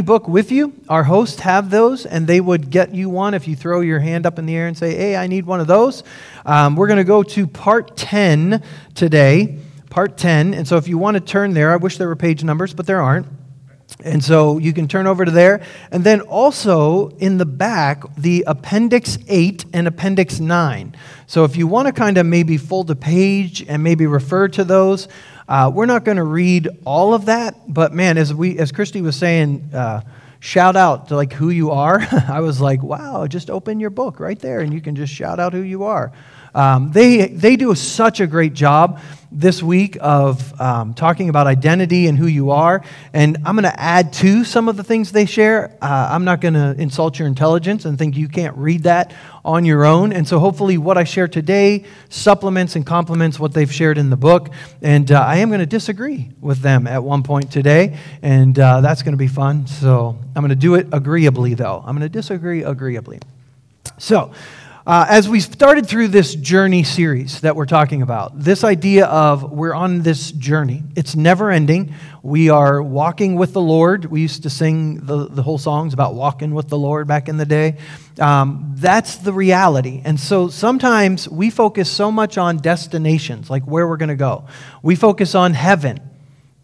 book with you. Our hosts have those, and they would get you one if you throw your hand up in the air and say, Hey, I need one of those. Um, we're going to go to part 10 today. Part 10. And so if you want to turn there, I wish there were page numbers, but there aren't. And so you can turn over to there. And then also in the back, the Appendix 8 and Appendix 9. So if you want to kind of maybe fold a page and maybe refer to those, uh, we're not going to read all of that, but man, as we, as Christy was saying, uh, shout out to like who you are. I was like, wow, just open your book right there, and you can just shout out who you are. Um, they, they do such a great job this week of um, talking about identity and who you are. And I'm going to add to some of the things they share. Uh, I'm not going to insult your intelligence and think you can't read that on your own. And so hopefully, what I share today supplements and complements what they've shared in the book. And uh, I am going to disagree with them at one point today. And uh, that's going to be fun. So I'm going to do it agreeably, though. I'm going to disagree agreeably. So, uh, as we started through this journey series that we're talking about, this idea of we're on this journey, it's never ending. We are walking with the Lord. We used to sing the, the whole songs about walking with the Lord back in the day. Um, that's the reality. And so sometimes we focus so much on destinations, like where we're going to go. We focus on heaven.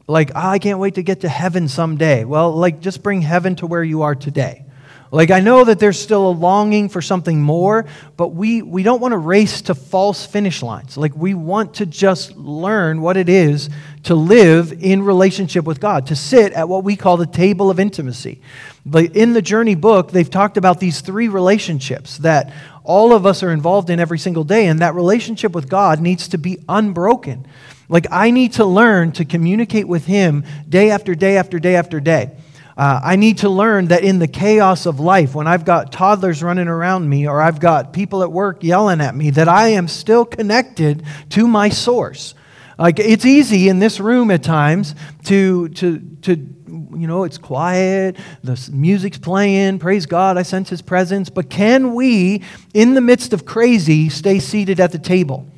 Like, oh, I can't wait to get to heaven someday. Well, like, just bring heaven to where you are today. Like, I know that there's still a longing for something more, but we, we don't want to race to false finish lines. Like, we want to just learn what it is to live in relationship with God, to sit at what we call the table of intimacy. But in the Journey book, they've talked about these three relationships that all of us are involved in every single day, and that relationship with God needs to be unbroken. Like, I need to learn to communicate with Him day after day after day after day. Uh, I need to learn that in the chaos of life, when I've got toddlers running around me or I've got people at work yelling at me, that I am still connected to my source. Like it's easy in this room at times to, to, to you know, it's quiet, the music's playing, praise God, I sense His presence. But can we, in the midst of crazy, stay seated at the table?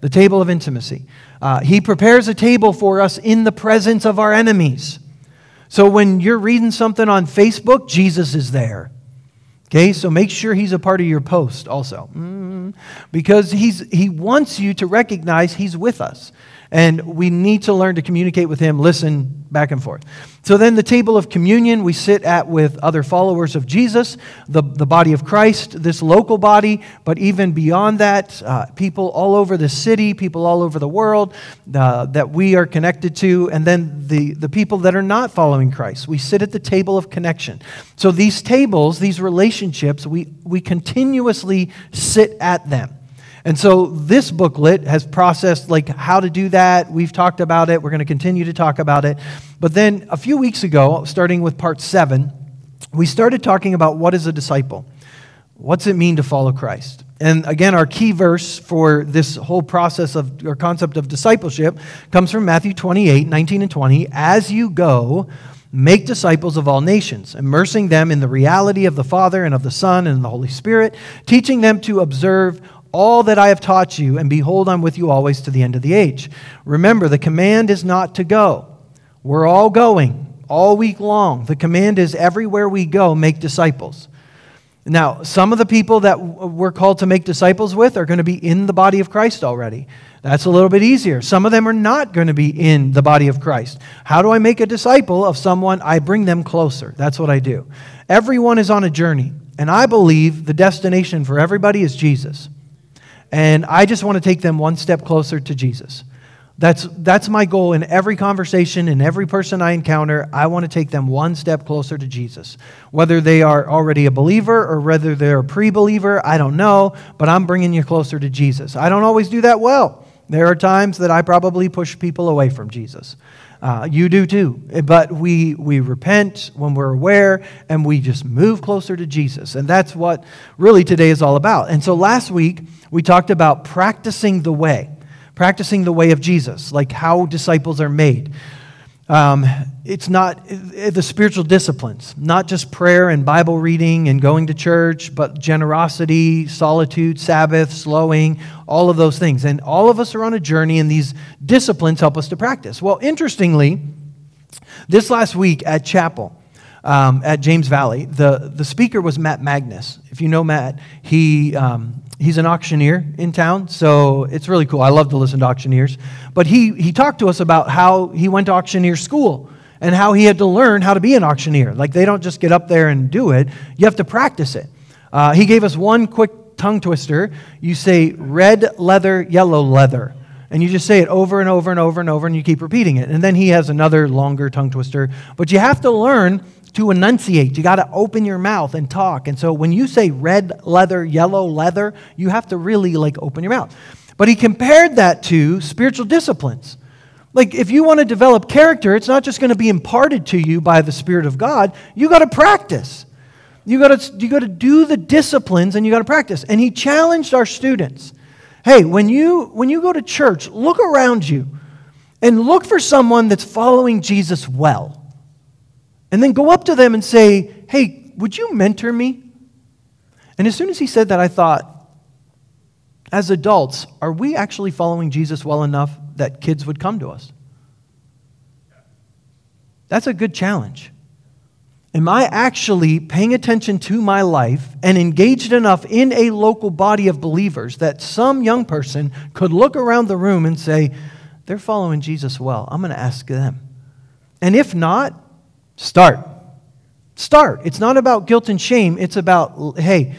The table of intimacy. Uh, he prepares a table for us in the presence of our enemies. So when you're reading something on Facebook, Jesus is there. Okay, so make sure he's a part of your post also. Mm, because he's, he wants you to recognize he's with us. And we need to learn to communicate with him, listen back and forth. So then, the table of communion we sit at with other followers of Jesus, the, the body of Christ, this local body, but even beyond that, uh, people all over the city, people all over the world uh, that we are connected to, and then the, the people that are not following Christ. We sit at the table of connection. So, these tables, these relationships, we, we continuously sit at them. And so this booklet has processed like how to do that. We've talked about it. We're going to continue to talk about it. But then a few weeks ago, starting with part 7, we started talking about what is a disciple. What's it mean to follow Christ? And again, our key verse for this whole process of or concept of discipleship comes from Matthew 28, 19 and 20. As you go, make disciples of all nations, immersing them in the reality of the Father and of the Son and the Holy Spirit, teaching them to observe all that I have taught you, and behold, I'm with you always to the end of the age. Remember, the command is not to go. We're all going all week long. The command is everywhere we go, make disciples. Now, some of the people that we're called to make disciples with are going to be in the body of Christ already. That's a little bit easier. Some of them are not going to be in the body of Christ. How do I make a disciple of someone? I bring them closer. That's what I do. Everyone is on a journey, and I believe the destination for everybody is Jesus. And I just want to take them one step closer to Jesus. That's, that's my goal in every conversation, in every person I encounter. I want to take them one step closer to Jesus. Whether they are already a believer or whether they're a pre believer, I don't know, but I'm bringing you closer to Jesus. I don't always do that well. There are times that I probably push people away from Jesus. Uh, you do too. But we, we repent when we're aware and we just move closer to Jesus. And that's what really today is all about. And so last week, we talked about practicing the way, practicing the way of Jesus, like how disciples are made. Um, it's not the spiritual disciplines, not just prayer and Bible reading and going to church, but generosity, solitude, Sabbath, slowing, all of those things. And all of us are on a journey, and these disciplines help us to practice. Well, interestingly, this last week at chapel, um, at James Valley. The, the speaker was Matt Magnus. If you know Matt, he, um, he's an auctioneer in town, so it's really cool. I love to listen to auctioneers. But he, he talked to us about how he went to auctioneer school and how he had to learn how to be an auctioneer. Like, they don't just get up there and do it, you have to practice it. Uh, he gave us one quick tongue twister. You say red leather, yellow leather. And you just say it over and over and over and over, and you keep repeating it. And then he has another longer tongue twister. But you have to learn to enunciate. You got to open your mouth and talk. And so when you say red leather, yellow leather, you have to really like open your mouth. But he compared that to spiritual disciplines. Like if you want to develop character, it's not just going to be imparted to you by the Spirit of God. You got to practice. You got to you got to do the disciplines and you got to practice. And he challenged our students. Hey, when you when you go to church, look around you and look for someone that's following Jesus well. And then go up to them and say, Hey, would you mentor me? And as soon as he said that, I thought, as adults, are we actually following Jesus well enough that kids would come to us? That's a good challenge. Am I actually paying attention to my life and engaged enough in a local body of believers that some young person could look around the room and say, they're following Jesus well? I'm going to ask them. And if not, Start. Start. It's not about guilt and shame. It's about, hey,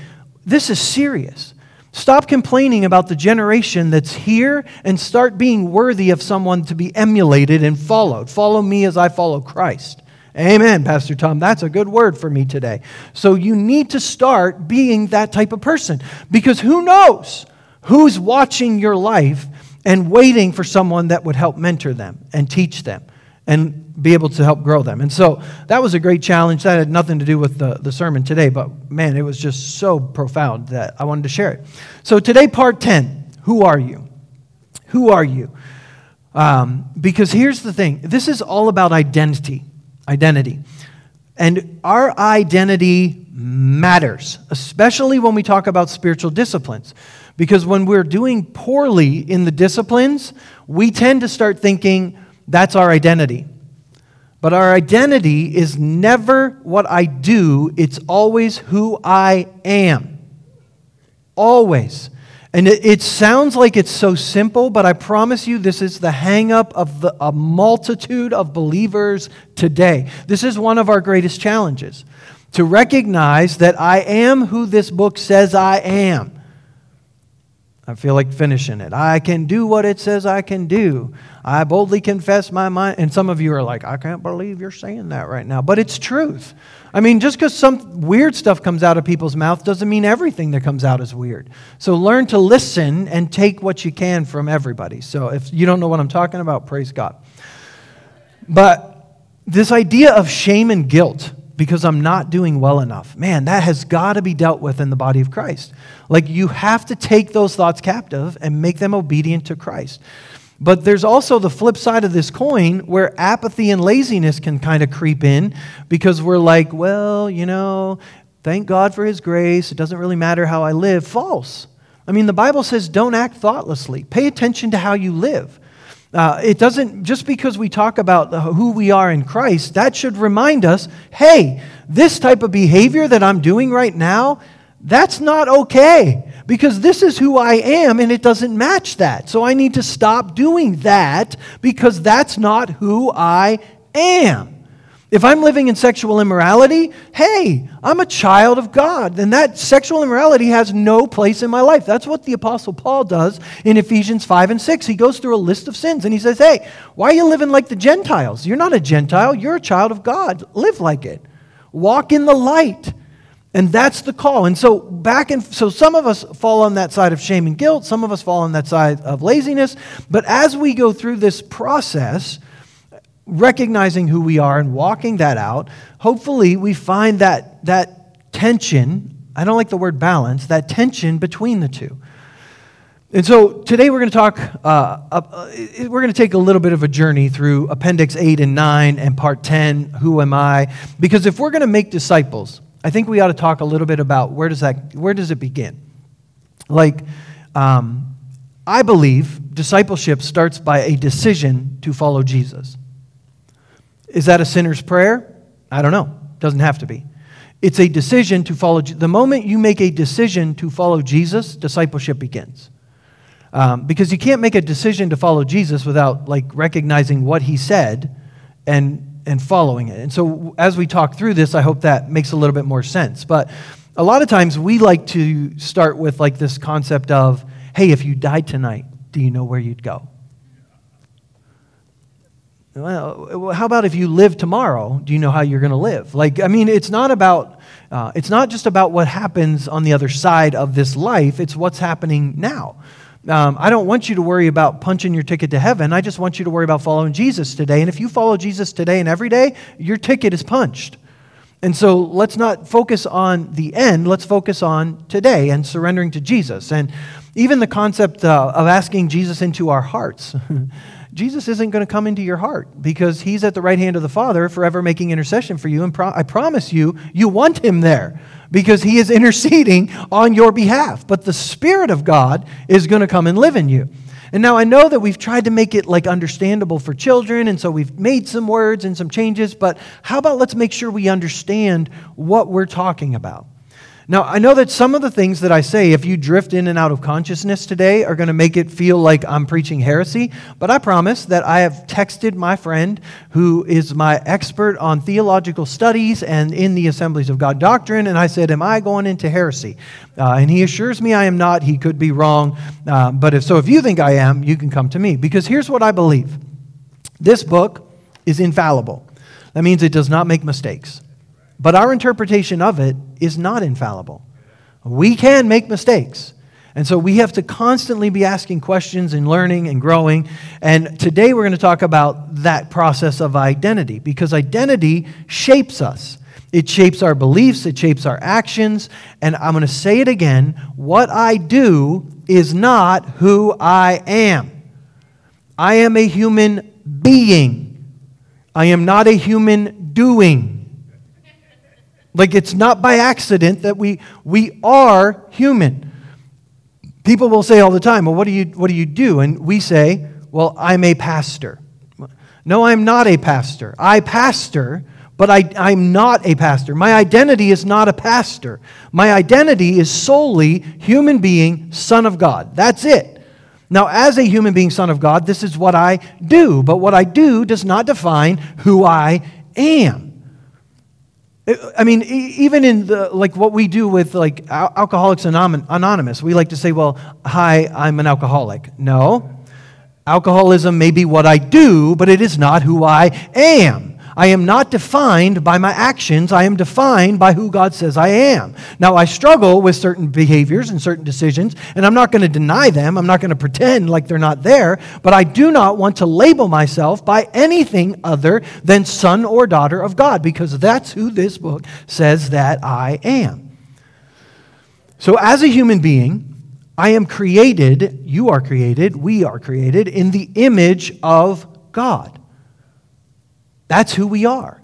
this is serious. Stop complaining about the generation that's here and start being worthy of someone to be emulated and followed. Follow me as I follow Christ. Amen, Pastor Tom. That's a good word for me today. So you need to start being that type of person because who knows who's watching your life and waiting for someone that would help mentor them and teach them and be able to help grow them. And so that was a great challenge. That had nothing to do with the, the sermon today, but man, it was just so profound that I wanted to share it. So today, part 10 Who are you? Who are you? Um, because here's the thing this is all about identity. Identity. And our identity matters, especially when we talk about spiritual disciplines. Because when we're doing poorly in the disciplines, we tend to start thinking, that's our identity. But our identity is never what I do, it's always who I am. Always. And it, it, sounds like it's so simple, but I promise you, this is the hangup of the, a multitude of believers today. This is one of our greatest challenges to recognize that I am who this book says I am. I feel like finishing it. I can do what it says I can do. I boldly confess my mind. And some of you are like, I can't believe you're saying that right now. But it's truth. I mean, just because some weird stuff comes out of people's mouth doesn't mean everything that comes out is weird. So learn to listen and take what you can from everybody. So if you don't know what I'm talking about, praise God. But this idea of shame and guilt because I'm not doing well enough. Man, that has got to be dealt with in the body of Christ. Like you have to take those thoughts captive and make them obedient to Christ. But there's also the flip side of this coin where apathy and laziness can kind of creep in because we're like, well, you know, thank God for his grace. It doesn't really matter how I live. False. I mean, the Bible says don't act thoughtlessly. Pay attention to how you live. Uh, it doesn't, just because we talk about who we are in Christ, that should remind us hey, this type of behavior that I'm doing right now, that's not okay because this is who I am and it doesn't match that. So I need to stop doing that because that's not who I am. If I'm living in sexual immorality, hey, I'm a child of God. And that sexual immorality has no place in my life. That's what the Apostle Paul does in Ephesians 5 and 6. He goes through a list of sins and he says, hey, why are you living like the Gentiles? You're not a Gentile, you're a child of God. Live like it. Walk in the light. And that's the call. And so back and so some of us fall on that side of shame and guilt, some of us fall on that side of laziness, but as we go through this process, recognizing who we are and walking that out, hopefully we find that, that tension, I don't like the word balance, that tension between the two. And so today we're going to talk, uh, uh, we're going to take a little bit of a journey through Appendix 8 and 9 and Part 10, Who Am I? Because if we're going to make disciples, I think we ought to talk a little bit about where does, that, where does it begin? Like, um, I believe discipleship starts by a decision to follow Jesus. Is that a sinner's prayer? I don't know. Doesn't have to be. It's a decision to follow. The moment you make a decision to follow Jesus, discipleship begins. Um, because you can't make a decision to follow Jesus without like recognizing what he said and and following it. And so as we talk through this, I hope that makes a little bit more sense. But a lot of times we like to start with like this concept of, hey, if you died tonight, do you know where you'd go? Well, how about if you live tomorrow? Do you know how you're going to live? Like, I mean, it's not about, uh, it's not just about what happens on the other side of this life. It's what's happening now. Um, I don't want you to worry about punching your ticket to heaven. I just want you to worry about following Jesus today. And if you follow Jesus today and every day, your ticket is punched. And so let's not focus on the end. Let's focus on today and surrendering to Jesus. And even the concept uh, of asking Jesus into our hearts. Jesus isn't going to come into your heart because he's at the right hand of the Father, forever making intercession for you. And pro- I promise you, you want him there because he is interceding on your behalf. But the Spirit of God is going to come and live in you. And now I know that we've tried to make it like understandable for children, and so we've made some words and some changes, but how about let's make sure we understand what we're talking about? Now, I know that some of the things that I say, if you drift in and out of consciousness today, are going to make it feel like I'm preaching heresy, but I promise that I have texted my friend who is my expert on theological studies and in the Assemblies of God doctrine, and I said, Am I going into heresy? Uh, and he assures me I am not. He could be wrong. Uh, but if so, if you think I am, you can come to me. Because here's what I believe this book is infallible. That means it does not make mistakes. But our interpretation of it is not infallible. We can make mistakes. And so we have to constantly be asking questions and learning and growing. And today we're going to talk about that process of identity because identity shapes us. It shapes our beliefs, it shapes our actions. And I'm going to say it again what I do is not who I am. I am a human being, I am not a human doing. Like it's not by accident that we, we are human. People will say all the time, well, what do, you, what do you do? And we say, well, I'm a pastor. No, I'm not a pastor. I pastor, but I, I'm not a pastor. My identity is not a pastor. My identity is solely human being, Son of God. That's it. Now, as a human being, Son of God, this is what I do, but what I do does not define who I am. I mean, even in the, like what we do with like Alcoholics Anonymous, we like to say, well, hi, I'm an alcoholic. No. Alcoholism may be what I do, but it is not who I am. I am not defined by my actions. I am defined by who God says I am. Now, I struggle with certain behaviors and certain decisions, and I'm not going to deny them. I'm not going to pretend like they're not there, but I do not want to label myself by anything other than son or daughter of God, because that's who this book says that I am. So, as a human being, I am created, you are created, we are created in the image of God. That's who we are.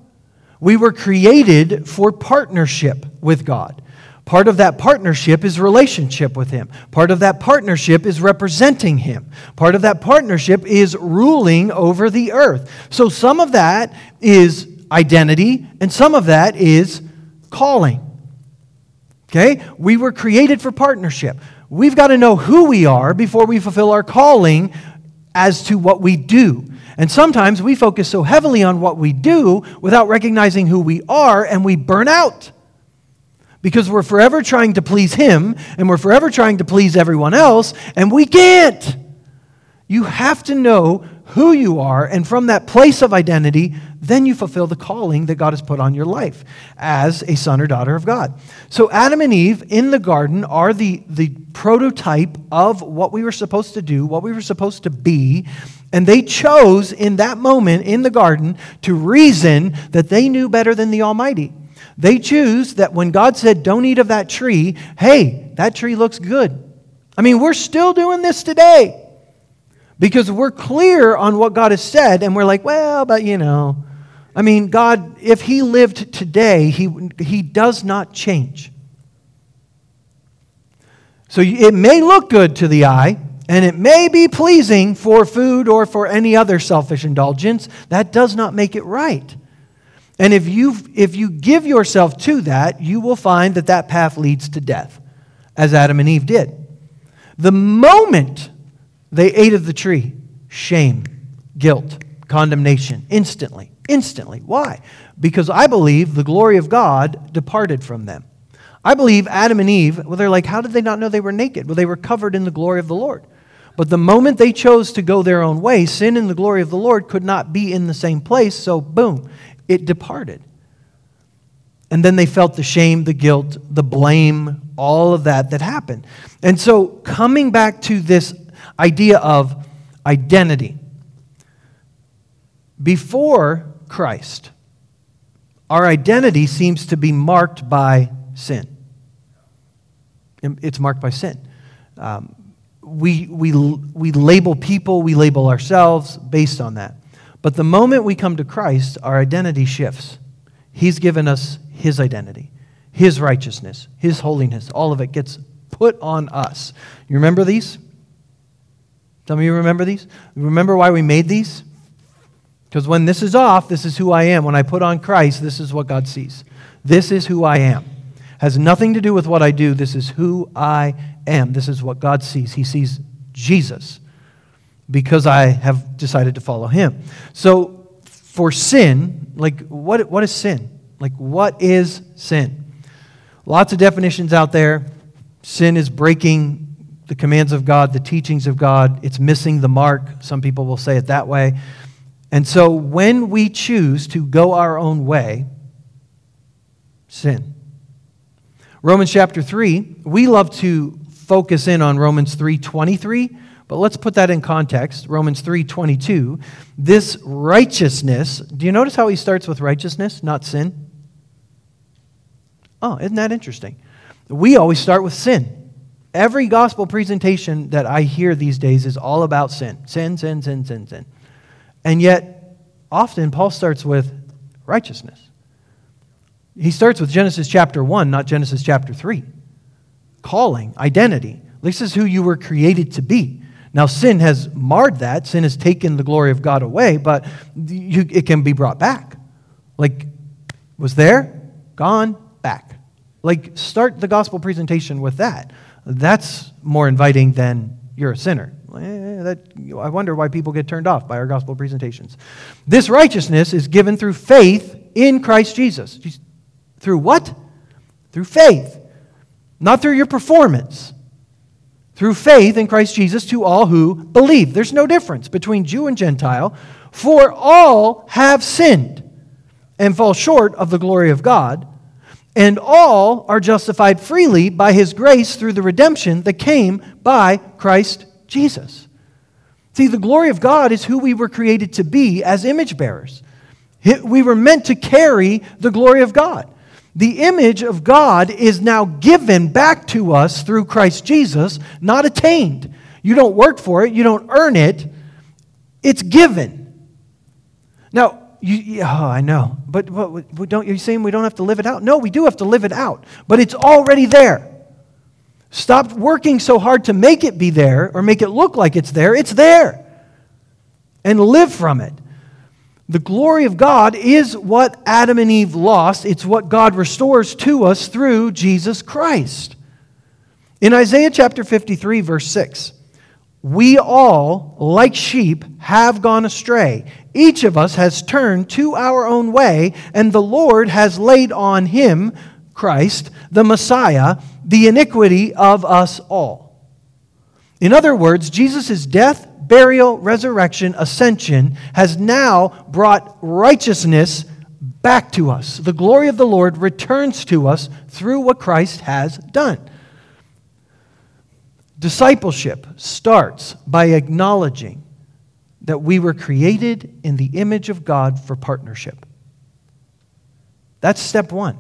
We were created for partnership with God. Part of that partnership is relationship with Him. Part of that partnership is representing Him. Part of that partnership is ruling over the earth. So some of that is identity, and some of that is calling. Okay? We were created for partnership. We've got to know who we are before we fulfill our calling as to what we do. And sometimes we focus so heavily on what we do without recognizing who we are, and we burn out. Because we're forever trying to please Him, and we're forever trying to please everyone else, and we can't. You have to know who you are, and from that place of identity, then you fulfill the calling that God has put on your life as a son or daughter of God. So, Adam and Eve in the garden are the, the prototype of what we were supposed to do, what we were supposed to be, and they chose in that moment in the garden to reason that they knew better than the Almighty. They choose that when God said, Don't eat of that tree, hey, that tree looks good. I mean, we're still doing this today because we're clear on what God has said, and we're like, well, but you know. I mean, God, if He lived today, He, he does not change. So it may look good to the eye, and it may be pleasing for food or for any other selfish indulgence. That does not make it right. And if you, if you give yourself to that, you will find that that path leads to death, as Adam and Eve did. The moment they ate of the tree, shame, guilt, condemnation, instantly. Instantly. Why? Because I believe the glory of God departed from them. I believe Adam and Eve, well, they're like, how did they not know they were naked? Well, they were covered in the glory of the Lord. But the moment they chose to go their own way, sin and the glory of the Lord could not be in the same place, so boom, it departed. And then they felt the shame, the guilt, the blame, all of that that happened. And so, coming back to this idea of identity, before Christ, our identity seems to be marked by sin. It's marked by sin. Um, we, we, we label people, we label ourselves based on that. But the moment we come to Christ, our identity shifts. He's given us His identity, His righteousness, His holiness. All of it gets put on us. You remember these? Some of you remember these? Remember why we made these? Because when this is off, this is who I am. When I put on Christ, this is what God sees. This is who I am. Has nothing to do with what I do. This is who I am. This is what God sees. He sees Jesus because I have decided to follow him. So for sin, like what, what is sin? Like what is sin? Lots of definitions out there. Sin is breaking the commands of God, the teachings of God. It's missing the mark. Some people will say it that way. And so when we choose to go our own way, sin. Romans chapter 3, we love to focus in on Romans 3:23, but let's put that in context. Romans 3:22, this righteousness, do you notice how he starts with righteousness, not sin? Oh, isn't that interesting? We always start with sin. Every gospel presentation that I hear these days is all about sin. Sin, sin, sin, sin, sin. And yet, often Paul starts with righteousness. He starts with Genesis chapter 1, not Genesis chapter 3. Calling, identity. This is who you were created to be. Now, sin has marred that. Sin has taken the glory of God away, but you, it can be brought back. Like, was there, gone, back. Like, start the gospel presentation with that. That's more inviting than you're a sinner. Eh, that, I wonder why people get turned off by our gospel presentations. This righteousness is given through faith in Christ Jesus. Through what? Through faith, not through your performance. Through faith in Christ Jesus to all who believe. There's no difference between Jew and Gentile, for all have sinned and fall short of the glory of God, and all are justified freely by his grace through the redemption that came by Christ Jesus. See, the glory of God is who we were created to be as image bearers. We were meant to carry the glory of God. The image of God is now given back to us through Christ Jesus, not attained. You don't work for it, you don't earn it, it's given. Now, you, oh, I know, but, but don't, you're saying we don't have to live it out? No, we do have to live it out, but it's already there. Stop working so hard to make it be there or make it look like it's there. It's there. And live from it. The glory of God is what Adam and Eve lost. It's what God restores to us through Jesus Christ. In Isaiah chapter 53, verse 6, we all, like sheep, have gone astray. Each of us has turned to our own way, and the Lord has laid on him, Christ, the Messiah, the iniquity of us all. In other words, Jesus' death, burial, resurrection, ascension has now brought righteousness back to us. The glory of the Lord returns to us through what Christ has done. Discipleship starts by acknowledging that we were created in the image of God for partnership. That's step one.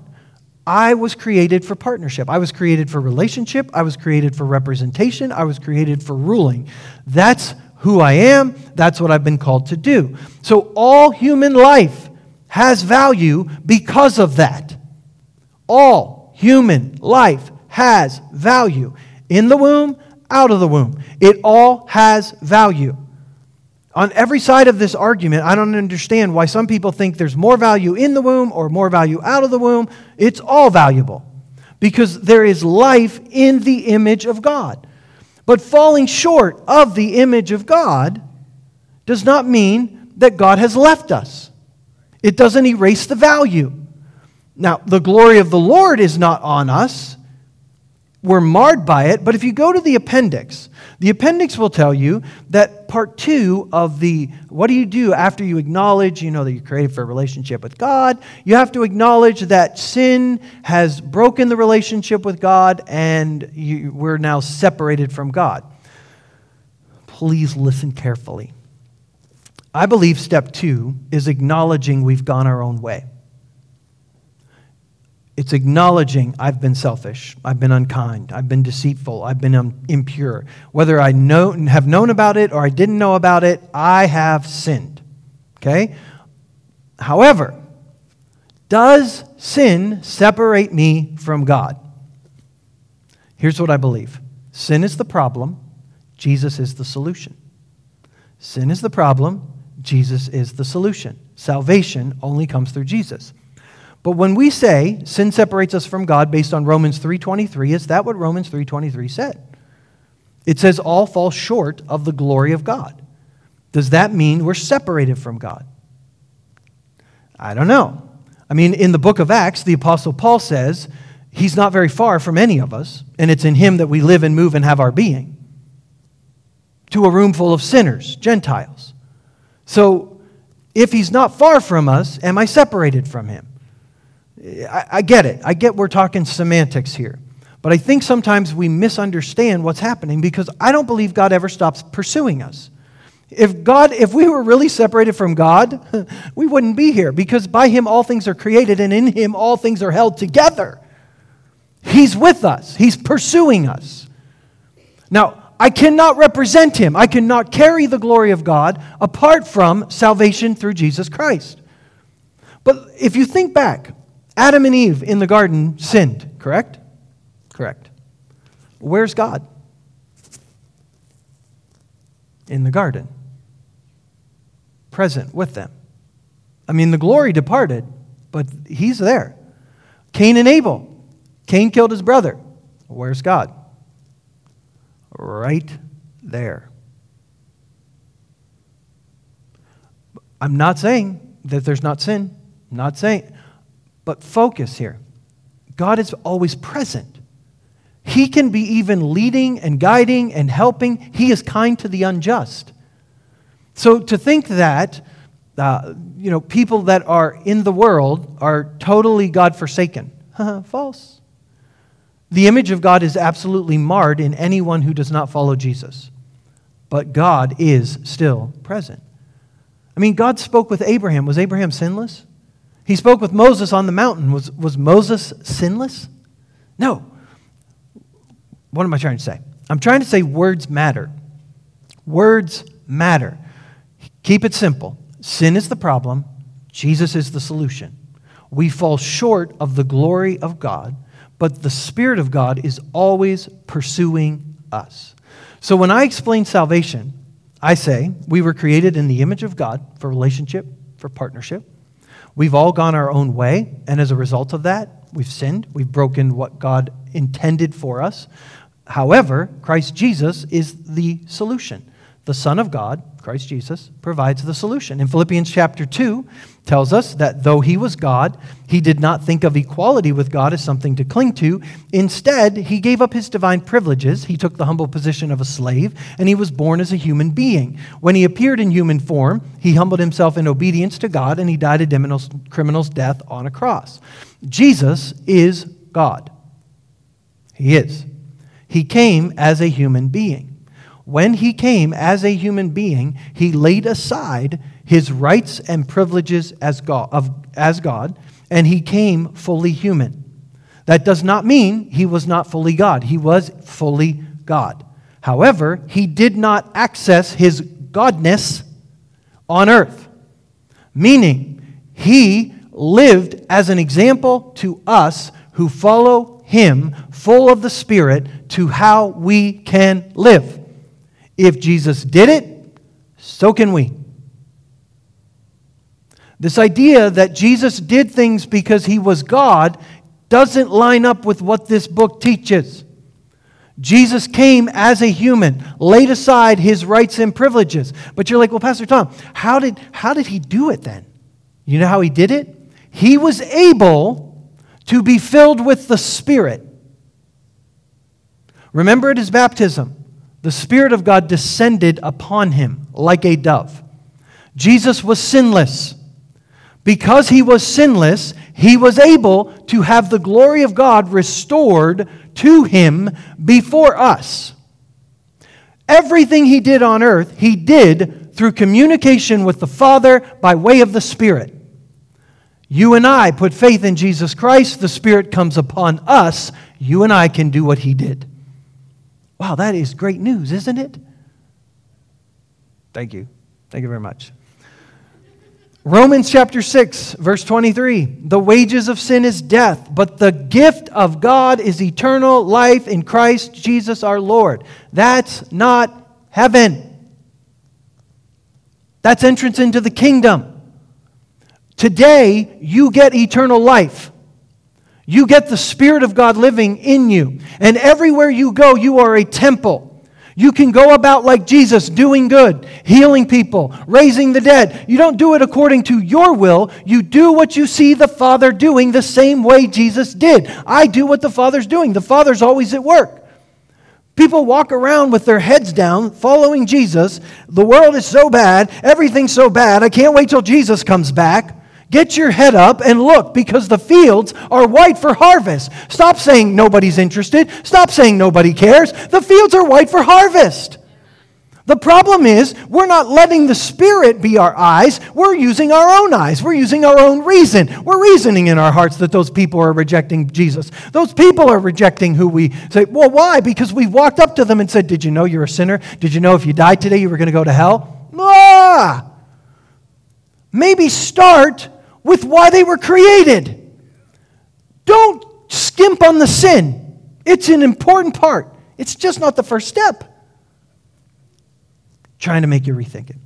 I was created for partnership. I was created for relationship. I was created for representation. I was created for ruling. That's who I am. That's what I've been called to do. So all human life has value because of that. All human life has value. In the womb, out of the womb. It all has value. On every side of this argument, I don't understand why some people think there's more value in the womb or more value out of the womb. It's all valuable because there is life in the image of God. But falling short of the image of God does not mean that God has left us, it doesn't erase the value. Now, the glory of the Lord is not on us. We're marred by it, but if you go to the appendix, the appendix will tell you that part two of the what do you do after you acknowledge, you know, that you're created for a relationship with God? You have to acknowledge that sin has broken the relationship with God and you, we're now separated from God. Please listen carefully. I believe step two is acknowledging we've gone our own way. It's acknowledging I've been selfish, I've been unkind, I've been deceitful, I've been um, impure. Whether I know, have known about it or I didn't know about it, I have sinned. Okay? However, does sin separate me from God? Here's what I believe sin is the problem, Jesus is the solution. Sin is the problem, Jesus is the solution. Salvation only comes through Jesus. But when we say sin separates us from God based on Romans 3:23, is that what Romans 3:23 said? It says all fall short of the glory of God. Does that mean we're separated from God? I don't know. I mean, in the book of Acts, the apostle Paul says he's not very far from any of us, and it's in him that we live and move and have our being. To a room full of sinners, Gentiles. So, if he's not far from us, am I separated from him? I, I get it. I get we're talking semantics here. But I think sometimes we misunderstand what's happening because I don't believe God ever stops pursuing us. If God, if we were really separated from God, we wouldn't be here because by him all things are created and in him all things are held together. He's with us. He's pursuing us. Now, I cannot represent him. I cannot carry the glory of God apart from salvation through Jesus Christ. But if you think back, Adam and Eve in the garden sinned, correct? Correct. Where's God? In the garden, present with them. I mean, the glory departed, but he's there. Cain and Abel. Cain killed his brother. Where's God? Right there. I'm not saying that there's not sin. I'm not saying. But focus here God is always present. He can be even leading and guiding and helping. He is kind to the unjust. So to think that, uh, you know, people that are in the world are totally God forsaken, false. The image of God is absolutely marred in anyone who does not follow Jesus. But God is still present. I mean, God spoke with Abraham. Was Abraham sinless? He spoke with Moses on the mountain. Was, was Moses sinless? No. What am I trying to say? I'm trying to say words matter. Words matter. Keep it simple. Sin is the problem, Jesus is the solution. We fall short of the glory of God, but the Spirit of God is always pursuing us. So when I explain salvation, I say we were created in the image of God for relationship, for partnership. We've all gone our own way, and as a result of that, we've sinned. We've broken what God intended for us. However, Christ Jesus is the solution. The Son of God, Christ Jesus, provides the solution. In Philippians chapter 2, tells us that though he was God, he did not think of equality with God as something to cling to. Instead, he gave up his divine privileges. He took the humble position of a slave, and he was born as a human being. When he appeared in human form, he humbled himself in obedience to God, and he died a criminal's death on a cross. Jesus is God. He is. He came as a human being. When he came as a human being, he laid aside his rights and privileges as God, of, as God, and he came fully human. That does not mean he was not fully God. He was fully God. However, he did not access his godness on earth, meaning he lived as an example to us who follow him, full of the Spirit, to how we can live. If Jesus did it, so can we. This idea that Jesus did things because he was God doesn't line up with what this book teaches. Jesus came as a human, laid aside his rights and privileges. But you're like, well, Pastor Tom, how did, how did he do it then? You know how he did it? He was able to be filled with the Spirit. Remember at his baptism, the Spirit of God descended upon him like a dove. Jesus was sinless. Because he was sinless, he was able to have the glory of God restored to him before us. Everything he did on earth, he did through communication with the Father by way of the Spirit. You and I put faith in Jesus Christ, the Spirit comes upon us. You and I can do what he did. Wow, that is great news, isn't it? Thank you. Thank you very much. Romans chapter 6, verse 23 The wages of sin is death, but the gift of God is eternal life in Christ Jesus our Lord. That's not heaven, that's entrance into the kingdom. Today, you get eternal life. You get the Spirit of God living in you. And everywhere you go, you are a temple. You can go about like Jesus, doing good, healing people, raising the dead. You don't do it according to your will. You do what you see the Father doing the same way Jesus did. I do what the Father's doing. The Father's always at work. People walk around with their heads down, following Jesus. The world is so bad, everything's so bad. I can't wait till Jesus comes back. Get your head up and look because the fields are white for harvest. Stop saying nobody's interested. Stop saying nobody cares. The fields are white for harvest. The problem is, we're not letting the Spirit be our eyes. We're using our own eyes. We're using our own reason. We're reasoning in our hearts that those people are rejecting Jesus. Those people are rejecting who we say, well, why? Because we walked up to them and said, Did you know you're a sinner? Did you know if you died today you were going to go to hell? Ah! Maybe start with why they were created. Don't skimp on the sin, it's an important part. It's just not the first step. Trying to make you rethink it.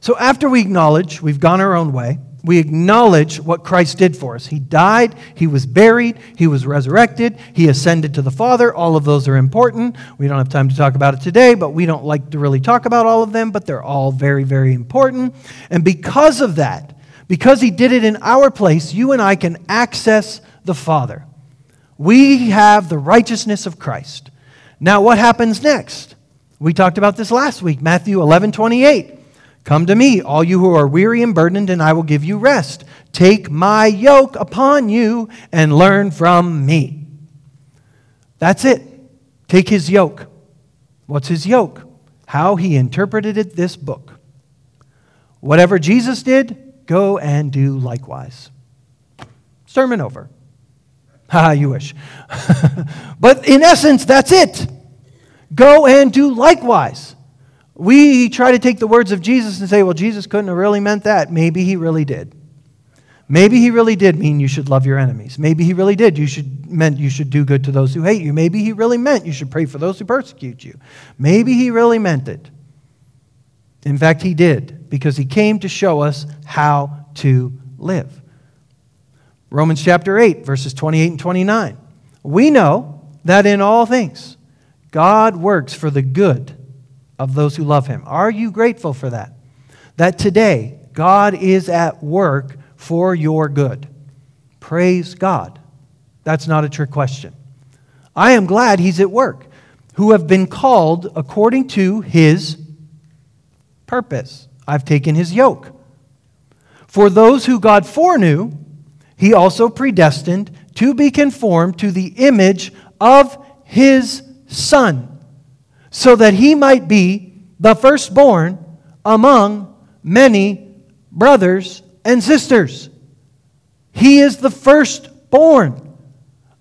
So, after we acknowledge we've gone our own way, we acknowledge what Christ did for us. He died, He was buried, He was resurrected, He ascended to the Father. All of those are important. We don't have time to talk about it today, but we don't like to really talk about all of them, but they're all very, very important. And because of that, because he did it in our place, you and I can access the Father. We have the righteousness of Christ. Now, what happens next? We talked about this last week, Matthew 11 28. Come to me, all you who are weary and burdened, and I will give you rest. Take my yoke upon you and learn from me. That's it. Take his yoke. What's his yoke? How he interpreted it, this book. Whatever Jesus did, Go and do likewise. Sermon over. Ha, you wish. but in essence, that's it. Go and do likewise. We try to take the words of Jesus and say, well, Jesus couldn't have really meant that. Maybe he really did. Maybe he really did mean you should love your enemies. Maybe he really did. You should meant you should do good to those who hate you. Maybe he really meant you should pray for those who persecute you. Maybe he really meant it. In fact, he did, because he came to show us how to live. Romans chapter 8, verses 28 and 29. We know that in all things, God works for the good of those who love him. Are you grateful for that? That today, God is at work for your good. Praise God. That's not a trick question. I am glad he's at work, who have been called according to his purpose. I've taken his yoke. For those who God foreknew, he also predestined to be conformed to the image of his Son, so that he might be the firstborn among many brothers and sisters. He is the firstborn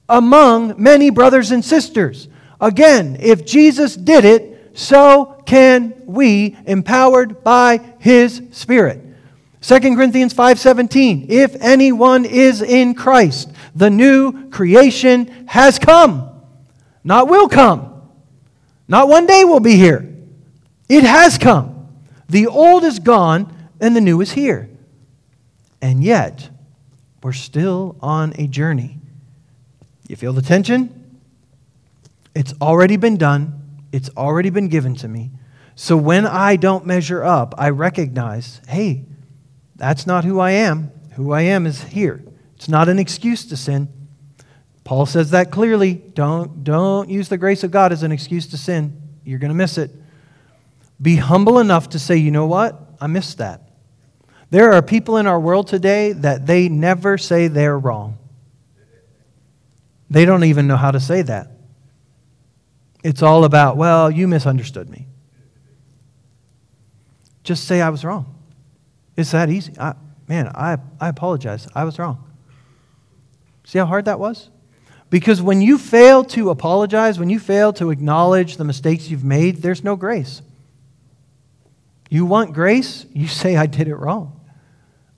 among many brothers and sisters. Again, if Jesus did it, so can we, empowered by his Spirit. 2 Corinthians 5:17 If anyone is in Christ, the new creation has come. Not will come. Not one day we'll be here. It has come. The old is gone and the new is here. And yet, we're still on a journey. You feel the tension? It's already been done, it's already been given to me. So when I don't measure up, I recognize hey, that's not who I am. Who I am is here. It's not an excuse to sin. Paul says that clearly. Don't, don't use the grace of God as an excuse to sin. You're going to miss it. Be humble enough to say, you know what? I missed that. There are people in our world today that they never say they're wrong. They don't even know how to say that. It's all about, well, you misunderstood me. Just say I was wrong. It's that easy. I, man, I, I apologize. I was wrong. See how hard that was? Because when you fail to apologize, when you fail to acknowledge the mistakes you've made, there's no grace. You want grace? You say, I did it wrong.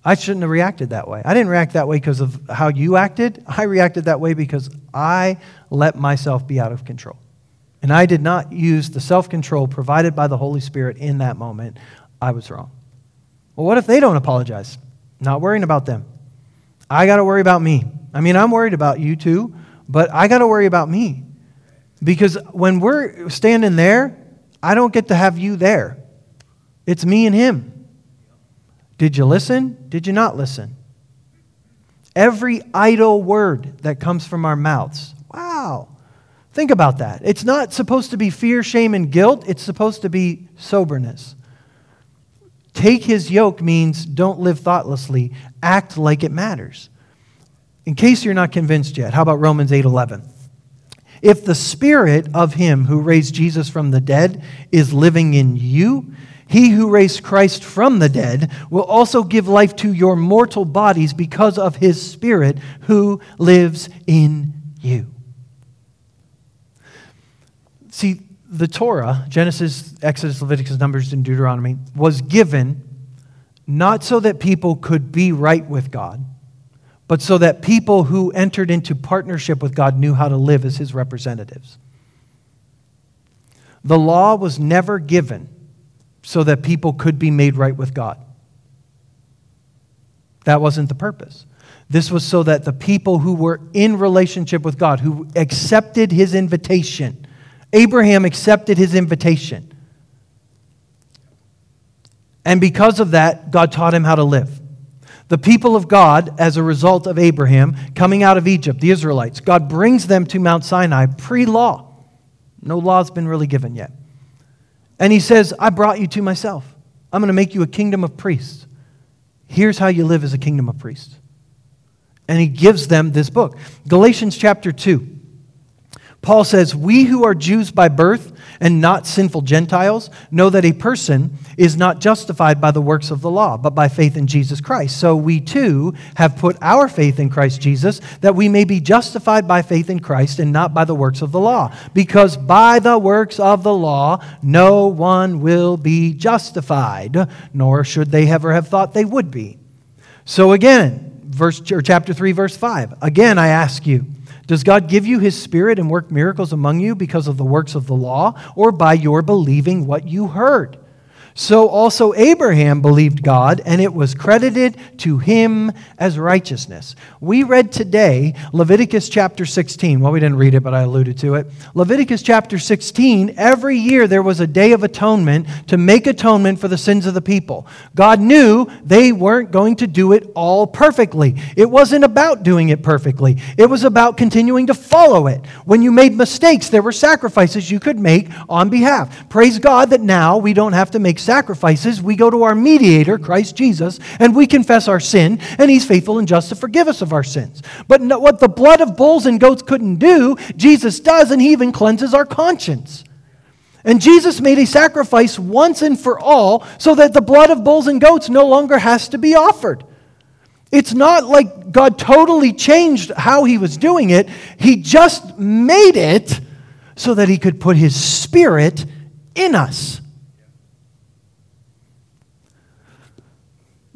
I shouldn't have reacted that way. I didn't react that way because of how you acted. I reacted that way because I let myself be out of control. And I did not use the self control provided by the Holy Spirit in that moment. I was wrong. Well, what if they don't apologize? Not worrying about them. I got to worry about me. I mean, I'm worried about you too, but I got to worry about me. Because when we're standing there, I don't get to have you there. It's me and him. Did you listen? Did you not listen? Every idle word that comes from our mouths. Wow. Think about that. It's not supposed to be fear, shame, and guilt, it's supposed to be soberness. Take his yoke means don't live thoughtlessly, act like it matters. In case you're not convinced yet, how about Romans 8:11? If the spirit of him who raised Jesus from the dead is living in you, he who raised Christ from the dead will also give life to your mortal bodies because of his spirit who lives in you. See, the Torah, Genesis, Exodus, Leviticus, Numbers, and Deuteronomy, was given not so that people could be right with God, but so that people who entered into partnership with God knew how to live as his representatives. The law was never given so that people could be made right with God. That wasn't the purpose. This was so that the people who were in relationship with God, who accepted his invitation, Abraham accepted his invitation. And because of that, God taught him how to live. The people of God, as a result of Abraham coming out of Egypt, the Israelites, God brings them to Mount Sinai pre law. No law's been really given yet. And he says, I brought you to myself. I'm going to make you a kingdom of priests. Here's how you live as a kingdom of priests. And he gives them this book. Galatians chapter 2. Paul says, We who are Jews by birth and not sinful Gentiles know that a person is not justified by the works of the law, but by faith in Jesus Christ. So we too have put our faith in Christ Jesus that we may be justified by faith in Christ and not by the works of the law. Because by the works of the law, no one will be justified, nor should they ever have thought they would be. So again, verse, or chapter 3, verse 5. Again, I ask you, does God give you his spirit and work miracles among you because of the works of the law or by your believing what you heard? So also Abraham believed God, and it was credited to him as righteousness. We read today Leviticus chapter 16. Well, we didn't read it, but I alluded to it. Leviticus chapter 16, every year there was a day of atonement to make atonement for the sins of the people. God knew they weren't going to do it all perfectly. It wasn't about doing it perfectly, it was about continuing to follow it. When you made mistakes, there were sacrifices you could make on behalf. Praise God that now we don't have to make sacrifices, we go to our mediator, Christ Jesus, and we confess our sin, and he's faithful and just to forgive us of our sins. But what the blood of bulls and goats couldn't do, Jesus does, and he even cleanses our conscience. And Jesus made a sacrifice once and for all so that the blood of bulls and goats no longer has to be offered. It's not like God totally changed how he was doing it, he just made it so that he could put his spirit in us.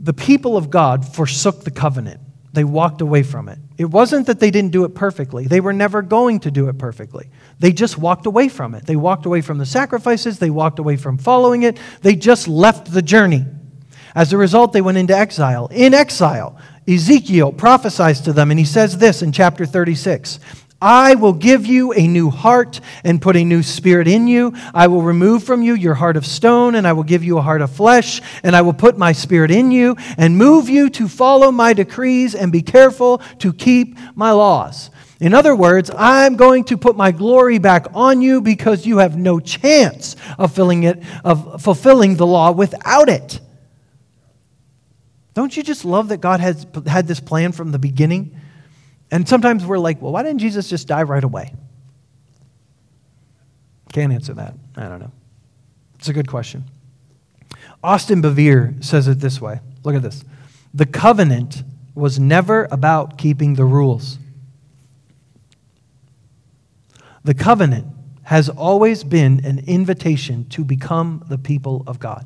The people of God forsook the covenant. They walked away from it. It wasn't that they didn't do it perfectly. They were never going to do it perfectly. They just walked away from it. They walked away from the sacrifices. They walked away from following it. They just left the journey. As a result, they went into exile. In exile, Ezekiel prophesies to them, and he says this in chapter 36 I will give you a new heart and put a new spirit in you. I will remove from you your heart of stone, and I will give you a heart of flesh, and I will put my spirit in you and move you to follow my decrees and be careful to keep my laws. In other words, I'm going to put my glory back on you because you have no chance of, filling it, of fulfilling the law without it. Don't you just love that God has had this plan from the beginning? And sometimes we're like, well, why didn't Jesus just die right away? Can't answer that. I don't know. It's a good question. Austin Bevere says it this way look at this. The covenant was never about keeping the rules. The covenant has always been an invitation to become the people of God,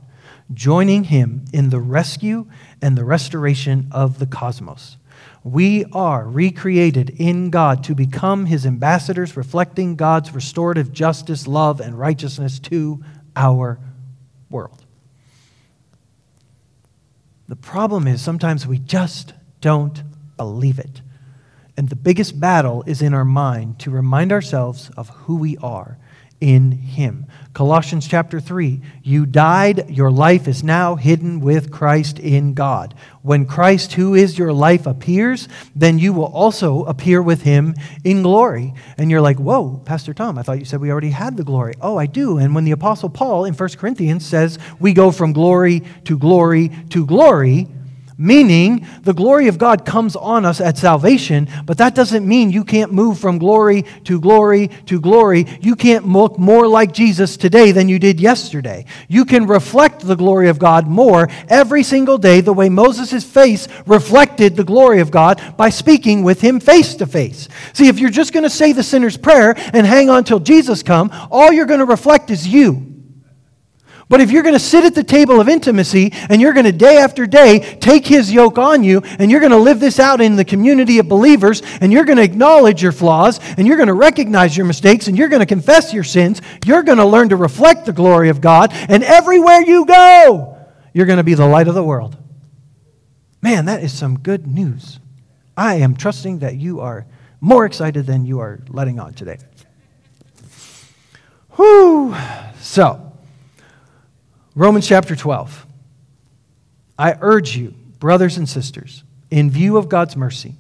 joining Him in the rescue and the restoration of the cosmos. We are recreated in God to become his ambassadors, reflecting God's restorative justice, love, and righteousness to our world. The problem is sometimes we just don't believe it. And the biggest battle is in our mind to remind ourselves of who we are in him. Colossians chapter 3 You died, your life is now hidden with Christ in God. When Christ, who is your life, appears, then you will also appear with him in glory. And you're like, Whoa, Pastor Tom, I thought you said we already had the glory. Oh, I do. And when the Apostle Paul in 1 Corinthians says we go from glory to glory to glory, Meaning, the glory of God comes on us at salvation, but that doesn't mean you can't move from glory to glory to glory. You can't look more like Jesus today than you did yesterday. You can reflect the glory of God more every single day, the way Moses' face reflected the glory of God by speaking with him face to face. See, if you're just going to say the sinner's prayer and hang on till Jesus come, all you're going to reflect is you. But if you're going to sit at the table of intimacy and you're going to day after day take his yoke on you and you're going to live this out in the community of believers and you're going to acknowledge your flaws and you're going to recognize your mistakes and you're going to confess your sins, you're going to learn to reflect the glory of God. And everywhere you go, you're going to be the light of the world. Man, that is some good news. I am trusting that you are more excited than you are letting on today. Whew. So, Romans chapter 12. I urge you, brothers and sisters, in view of God's mercy,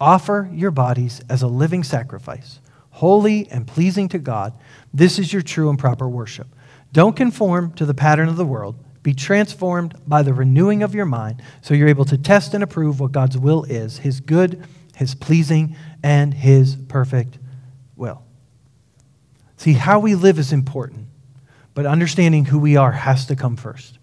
offer your bodies as a living sacrifice, holy and pleasing to God. This is your true and proper worship. Don't conform to the pattern of the world. Be transformed by the renewing of your mind so you're able to test and approve what God's will is, his good, his pleasing, and his perfect will. See, how we live is important. But understanding who we are has to come first.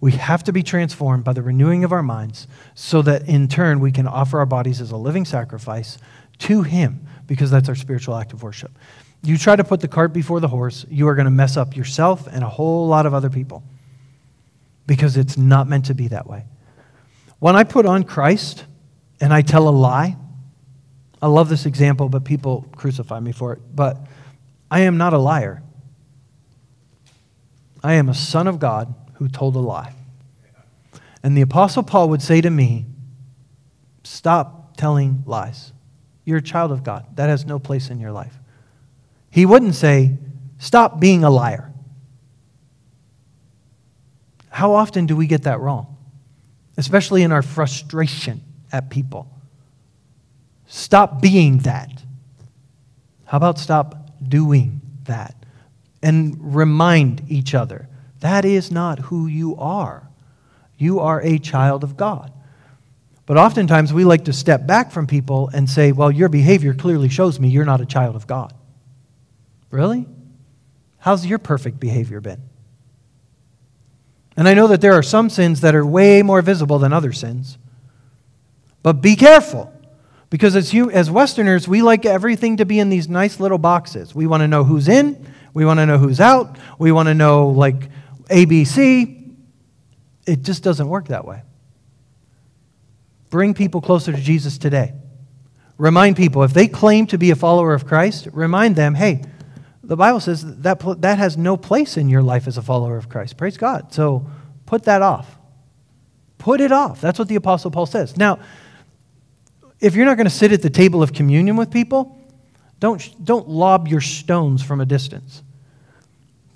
We have to be transformed by the renewing of our minds so that in turn we can offer our bodies as a living sacrifice to Him because that's our spiritual act of worship. You try to put the cart before the horse, you are going to mess up yourself and a whole lot of other people because it's not meant to be that way. When I put on Christ and I tell a lie, I love this example, but people crucify me for it. But I am not a liar. I am a son of God who told a lie. And the Apostle Paul would say to me, Stop telling lies. You're a child of God. That has no place in your life. He wouldn't say, Stop being a liar. How often do we get that wrong? Especially in our frustration at people. Stop being that. How about stop doing that? And remind each other that is not who you are. You are a child of God. But oftentimes we like to step back from people and say, well, your behavior clearly shows me you're not a child of God. Really? How's your perfect behavior been? And I know that there are some sins that are way more visible than other sins. But be careful. Because as, you, as Westerners, we like everything to be in these nice little boxes. We want to know who's in, we want to know who's out. We want to know, like, ABC. It just doesn't work that way. Bring people closer to Jesus today. Remind people, if they claim to be a follower of Christ, remind them, hey, the Bible says that that has no place in your life as a follower of Christ. Praise God. So put that off. Put it off. That's what the Apostle Paul says. Now, if you're not going to sit at the table of communion with people, don't, don't lob your stones from a distance.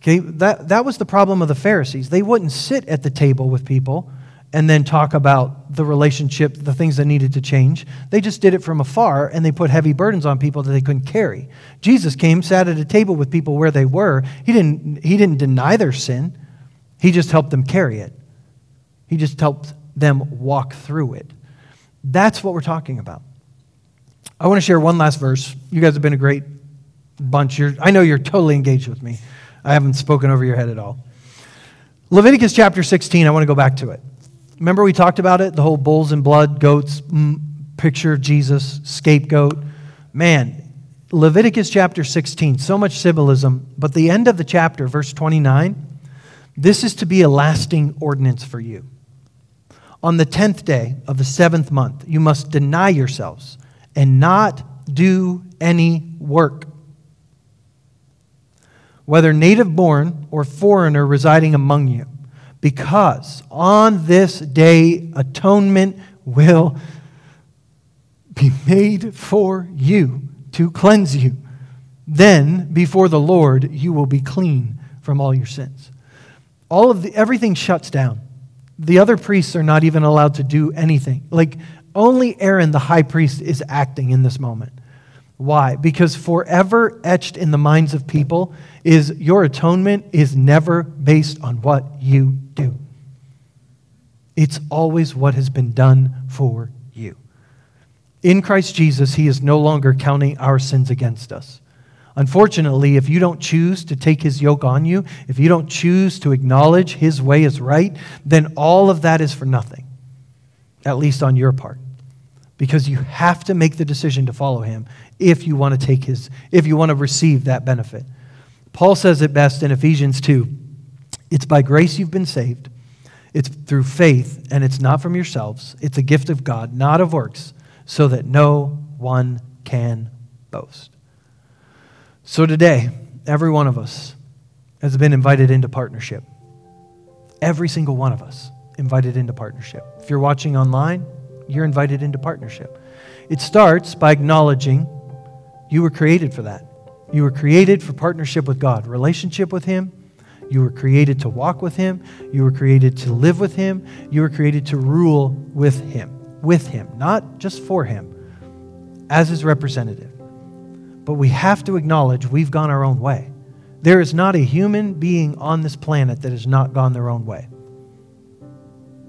Okay, that, that was the problem of the Pharisees. They wouldn't sit at the table with people and then talk about the relationship, the things that needed to change. They just did it from afar and they put heavy burdens on people that they couldn't carry. Jesus came, sat at a table with people where they were. He didn't, he didn't deny their sin, he just helped them carry it. He just helped them walk through it. That's what we're talking about. I want to share one last verse. You guys have been a great bunch. You're, I know you're totally engaged with me. I haven't spoken over your head at all. Leviticus chapter 16, I want to go back to it. Remember, we talked about it the whole bulls and blood, goats, mm, picture of Jesus, scapegoat. Man, Leviticus chapter 16, so much symbolism, but the end of the chapter, verse 29, this is to be a lasting ordinance for you. On the tenth day of the seventh month, you must deny yourselves and not do any work whether native born or foreigner residing among you, because on this day atonement will be made for you to cleanse you. Then before the Lord you will be clean from all your sins. All of the everything shuts down. The other priests are not even allowed to do anything. Like only Aaron the high priest is acting in this moment. Why? Because forever etched in the minds of people is your atonement is never based on what you do. It's always what has been done for you. In Christ Jesus, He is no longer counting our sins against us. Unfortunately, if you don't choose to take His yoke on you, if you don't choose to acknowledge His way is right, then all of that is for nothing, at least on your part because you have to make the decision to follow him if you want to take his if you want to receive that benefit. Paul says it best in Ephesians 2. It's by grace you've been saved. It's through faith and it's not from yourselves. It's a gift of God, not of works, so that no one can boast. So today, every one of us has been invited into partnership. Every single one of us invited into partnership. If you're watching online, you're invited into partnership. It starts by acknowledging you were created for that. You were created for partnership with God, relationship with Him. You were created to walk with Him. You were created to live with Him. You were created to rule with Him, with Him, not just for Him, as His representative. But we have to acknowledge we've gone our own way. There is not a human being on this planet that has not gone their own way.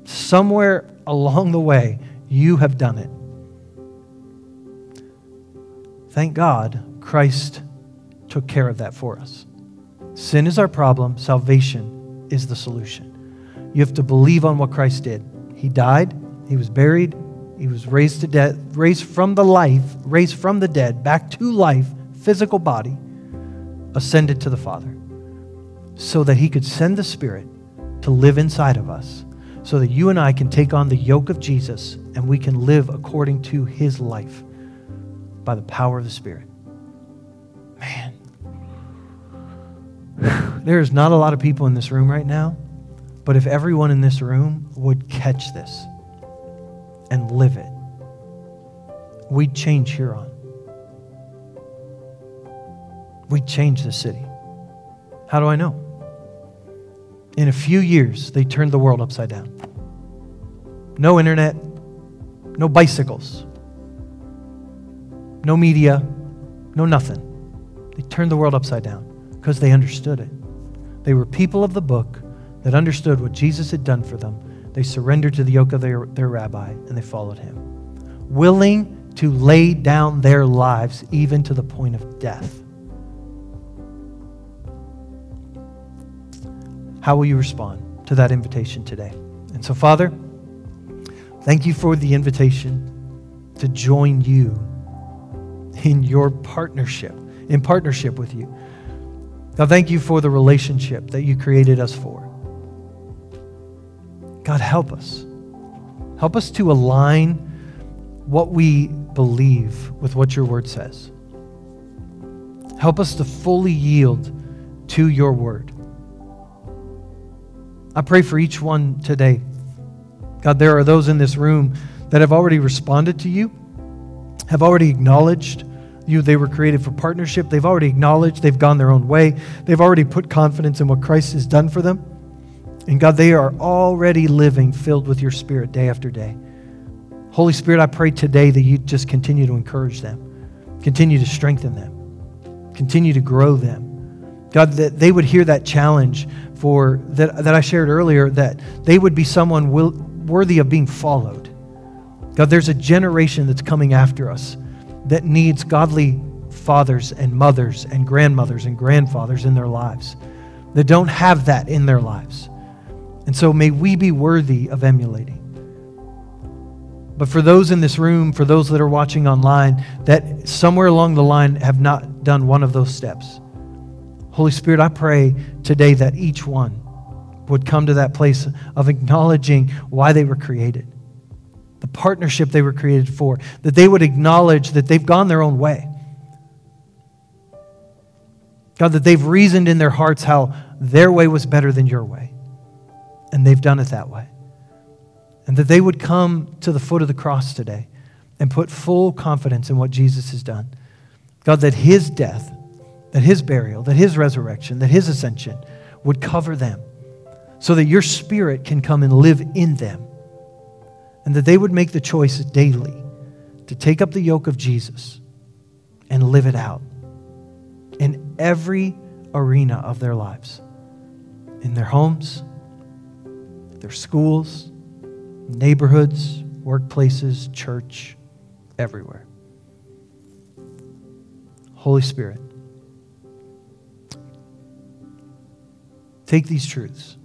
Somewhere along the way, you have done it. Thank God Christ took care of that for us. Sin is our problem, salvation is the solution. You have to believe on what Christ did. He died, he was buried, he was raised to death, raised from the life, raised from the dead back to life, physical body, ascended to the Father so that he could send the Spirit to live inside of us so that you and I can take on the yoke of Jesus and we can live according to his life by the power of the Spirit. Man, there's not a lot of people in this room right now, but if everyone in this room would catch this and live it, we'd change Huron. We'd change the city. How do I know? In a few years, they turned the world upside down. No internet, no bicycles, no media, no nothing. They turned the world upside down because they understood it. They were people of the book that understood what Jesus had done for them. They surrendered to the yoke of their, their rabbi and they followed him, willing to lay down their lives even to the point of death. How will you respond to that invitation today? And so, Father, thank you for the invitation to join you in your partnership, in partnership with you. God, thank you for the relationship that you created us for. God, help us. Help us to align what we believe with what your word says. Help us to fully yield to your word. I pray for each one today. God, there are those in this room that have already responded to you, have already acknowledged you. They were created for partnership. They've already acknowledged they've gone their own way. They've already put confidence in what Christ has done for them. And God, they are already living filled with your spirit day after day. Holy Spirit, I pray today that you just continue to encourage them, continue to strengthen them, continue to grow them. God, that they would hear that challenge for that, that I shared earlier, that they would be someone will, worthy of being followed. God, there's a generation that's coming after us that needs godly fathers and mothers and grandmothers and grandfathers in their lives that don't have that in their lives. And so may we be worthy of emulating. But for those in this room, for those that are watching online, that somewhere along the line have not done one of those steps, Holy Spirit, I pray today that each one would come to that place of acknowledging why they were created, the partnership they were created for, that they would acknowledge that they've gone their own way. God, that they've reasoned in their hearts how their way was better than your way, and they've done it that way. And that they would come to the foot of the cross today and put full confidence in what Jesus has done. God, that his death, that his burial, that his resurrection, that his ascension would cover them so that your spirit can come and live in them. And that they would make the choice daily to take up the yoke of Jesus and live it out in every arena of their lives in their homes, their schools, neighborhoods, workplaces, church, everywhere. Holy Spirit, take these truths,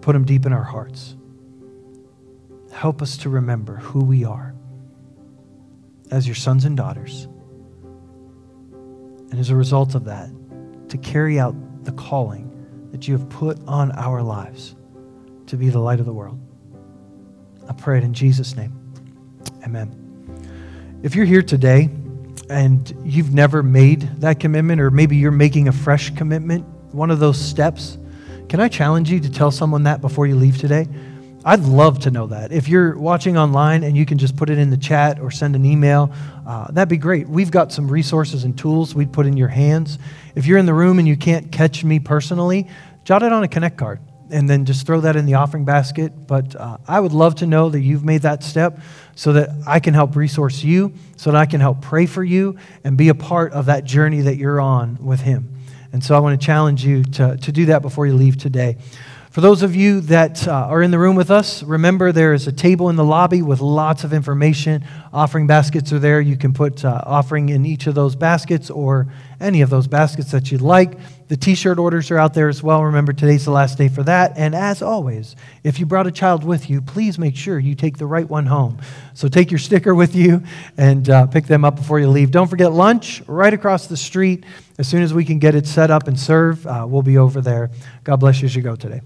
put them deep in our hearts. Help us to remember who we are as your sons and daughters. And as a result of that, to carry out the calling that you have put on our lives to be the light of the world. I pray it in Jesus' name. Amen. If you're here today and you've never made that commitment, or maybe you're making a fresh commitment, one of those steps, can I challenge you to tell someone that before you leave today? I'd love to know that. If you're watching online and you can just put it in the chat or send an email, uh, that'd be great. We've got some resources and tools we'd put in your hands. If you're in the room and you can't catch me personally, jot it on a Connect card and then just throw that in the offering basket. But uh, I would love to know that you've made that step so that I can help resource you, so that I can help pray for you and be a part of that journey that you're on with Him. And so I want to challenge you to, to do that before you leave today. For those of you that uh, are in the room with us, remember there is a table in the lobby with lots of information. Offering baskets are there. You can put uh, offering in each of those baskets or any of those baskets that you'd like. The t shirt orders are out there as well. Remember, today's the last day for that. And as always, if you brought a child with you, please make sure you take the right one home. So take your sticker with you and uh, pick them up before you leave. Don't forget lunch right across the street. As soon as we can get it set up and served, uh, we'll be over there. God bless you as you go today.